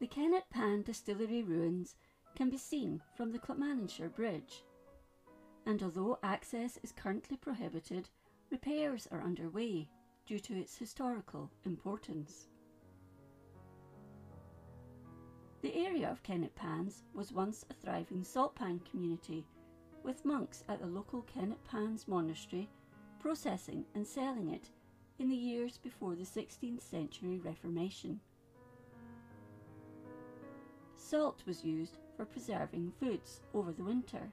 The Kennet Pan distillery ruins can be seen from the Clackmannanshire Bridge, and although access is currently prohibited, repairs are underway due to its historical importance. The area of Kennet Pans was once a thriving salt pan community, with monks at the local Kennet Pans monastery processing and selling it in the years before the 16th century Reformation. Salt was used for preserving foods over the winter.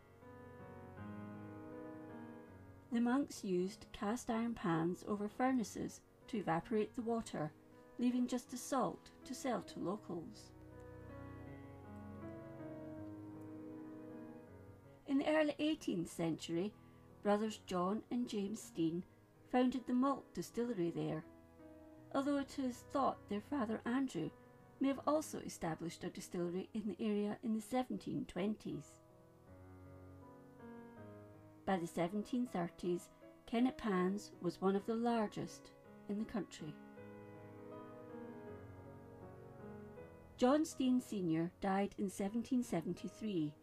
The monks used cast iron pans over furnaces to evaporate the water, leaving just the salt to sell to locals. In the early 18th century, brothers John and James Stein founded the malt distillery there, although it is thought their father Andrew may have also established a distillery in the area in the 1720s. By the 1730s, Kennet Pans was one of the largest in the country. John Stein Sr. died in 1773,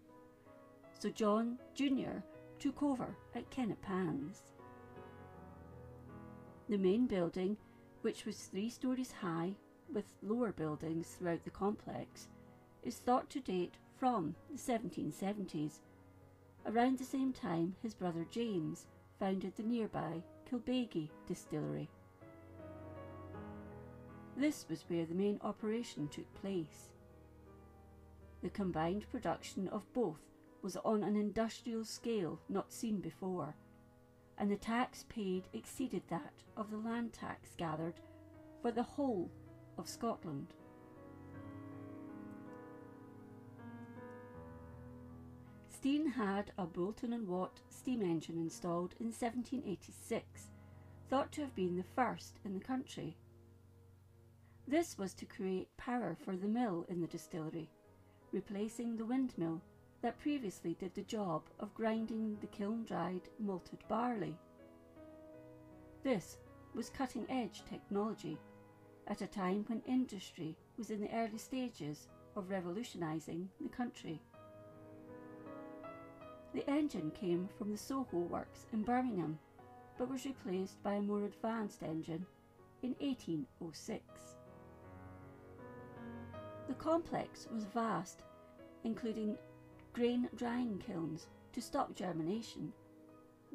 so John Jr. took over at Kennet Pans. The main building, which was three stories high with lower buildings throughout the complex, is thought to date from the 1770s. Around the same time, his brother James founded the nearby Kilbagie distillery. This was where the main operation took place. The combined production of both was on an industrial scale not seen before, and the tax paid exceeded that of the land tax gathered for the whole of Scotland. Stein had a Boulton and Watt steam engine installed in 1786, thought to have been the first in the country. This was to create power for the mill in the distillery, replacing the windmill that previously did the job of grinding the kiln dried malted barley. This was cutting edge technology at a time when industry was in the early stages of revolutionising the country. The engine came from the Soho Works in Birmingham, but was replaced by a more advanced engine in 1806. The complex was vast, including grain drying kilns to stop germination,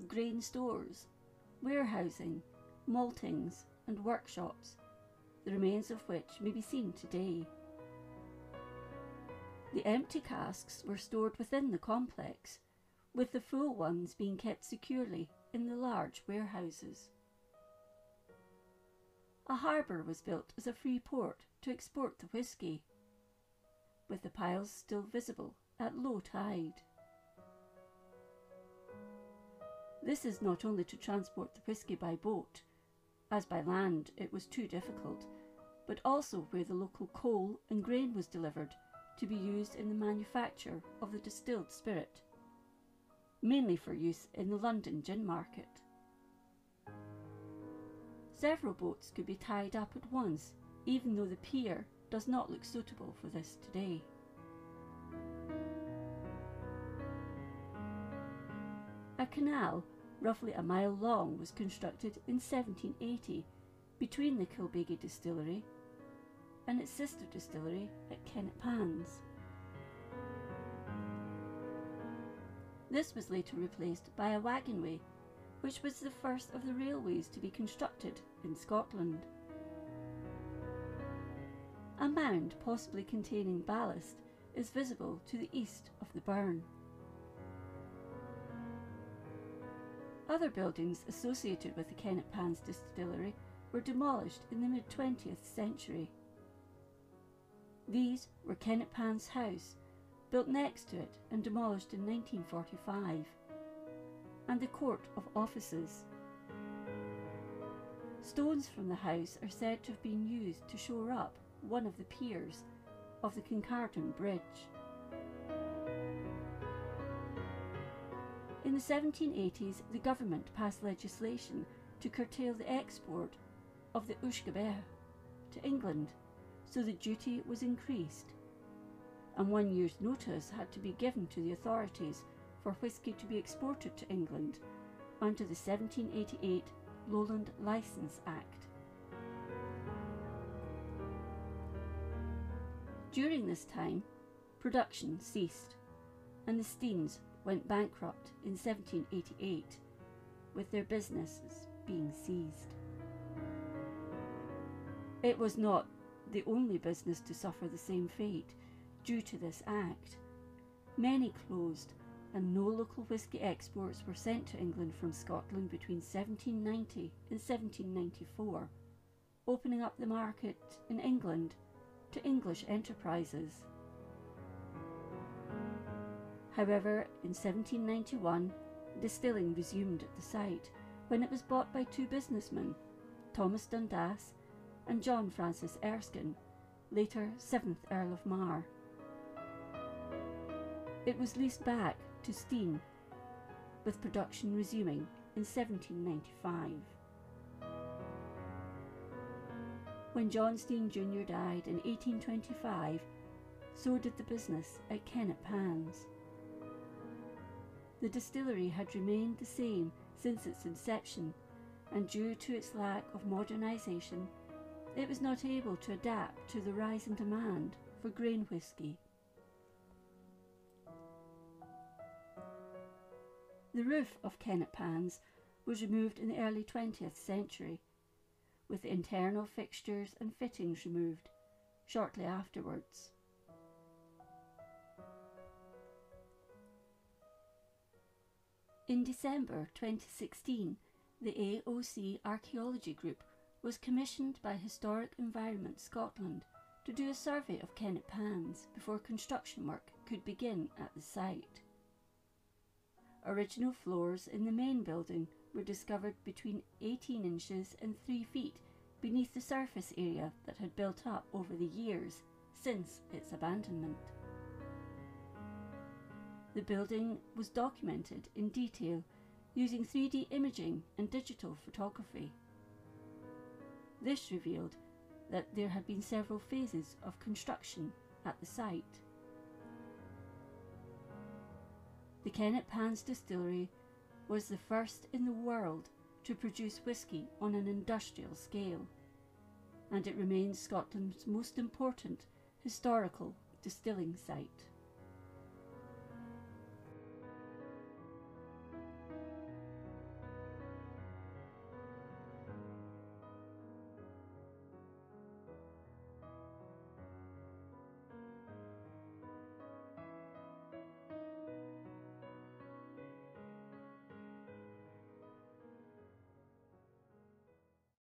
grain stores, warehousing, maltings, and workshops, the remains of which may be seen today. The empty casks were stored within the complex, with the full ones being kept securely in the large warehouses. A harbour was built as a free port to export the whisky, with the piles still visible at low tide. This is not only to transport the whisky by boat, as by land it was too difficult, but also where the local coal and grain was delivered to be used in the manufacture of the distilled spirit, mainly for use in the London gin market. Several boats could be tied up at once, even though the pier does not look suitable for this today. A canal, roughly a mile long, was constructed in 1780 between the Kilbagie distillery and its sister distillery at Kennet Pans. This was later replaced by a wagonway, which was the first of the railways to be constructed in Scotland. A mound, possibly containing ballast, is visible to the east of the burn. Other buildings associated with the Kennet Pans distillery were demolished in the mid 20th century. These were Kennet Pan's house, built next to it and demolished in 1945, and the Court of Offices. Stones from the house are said to have been used to shore up one of the piers of the Kincardine Bridge. In the 1780s, the government passed legislation to curtail the export of the Beatha to England so the duty was increased, and one year's notice had to be given to the authorities for whisky to be exported to England under the 1788 Lowland Licence Act. During this time, production ceased, and the Steins went bankrupt in 1788, with their businesses being seized. It was not the only business to suffer the same fate due to this act. Many closed, and no local whisky exports were sent to England from Scotland between 1790 and 1794, opening up the market in England to English enterprises. However, in 1791, distilling resumed at the site when it was bought by two businessmen, Thomas Dundas and John Francis Erskine, later 7th Earl of Mar. It was leased back to Stein, with production resuming in 1795. When John Stein Jr. died in 1825, so did the business at Kennet Pans. The distillery had remained the same since its inception, and due to its lack of modernisation, it was not able to adapt to the rise in demand for grain whisky. The roof of Kennet Pans was removed in the early 20th century, with the internal fixtures and fittings removed shortly afterwards. In December 2016, the AOC Archaeology Group was commissioned by Historic Environment Scotland to do a survey of Kennet Pans before construction work could begin at the site. Original floors in the main building were discovered between 18 inches and 3 feet beneath the surface area that had built up over the years since its abandonment. The building was documented in detail using 3D imaging and digital photography. This revealed that there had been several phases of construction at the site. The Kennet Pans distillery was the first in the world to produce whisky on an industrial scale, and it remains Scotland's most important historical distilling site.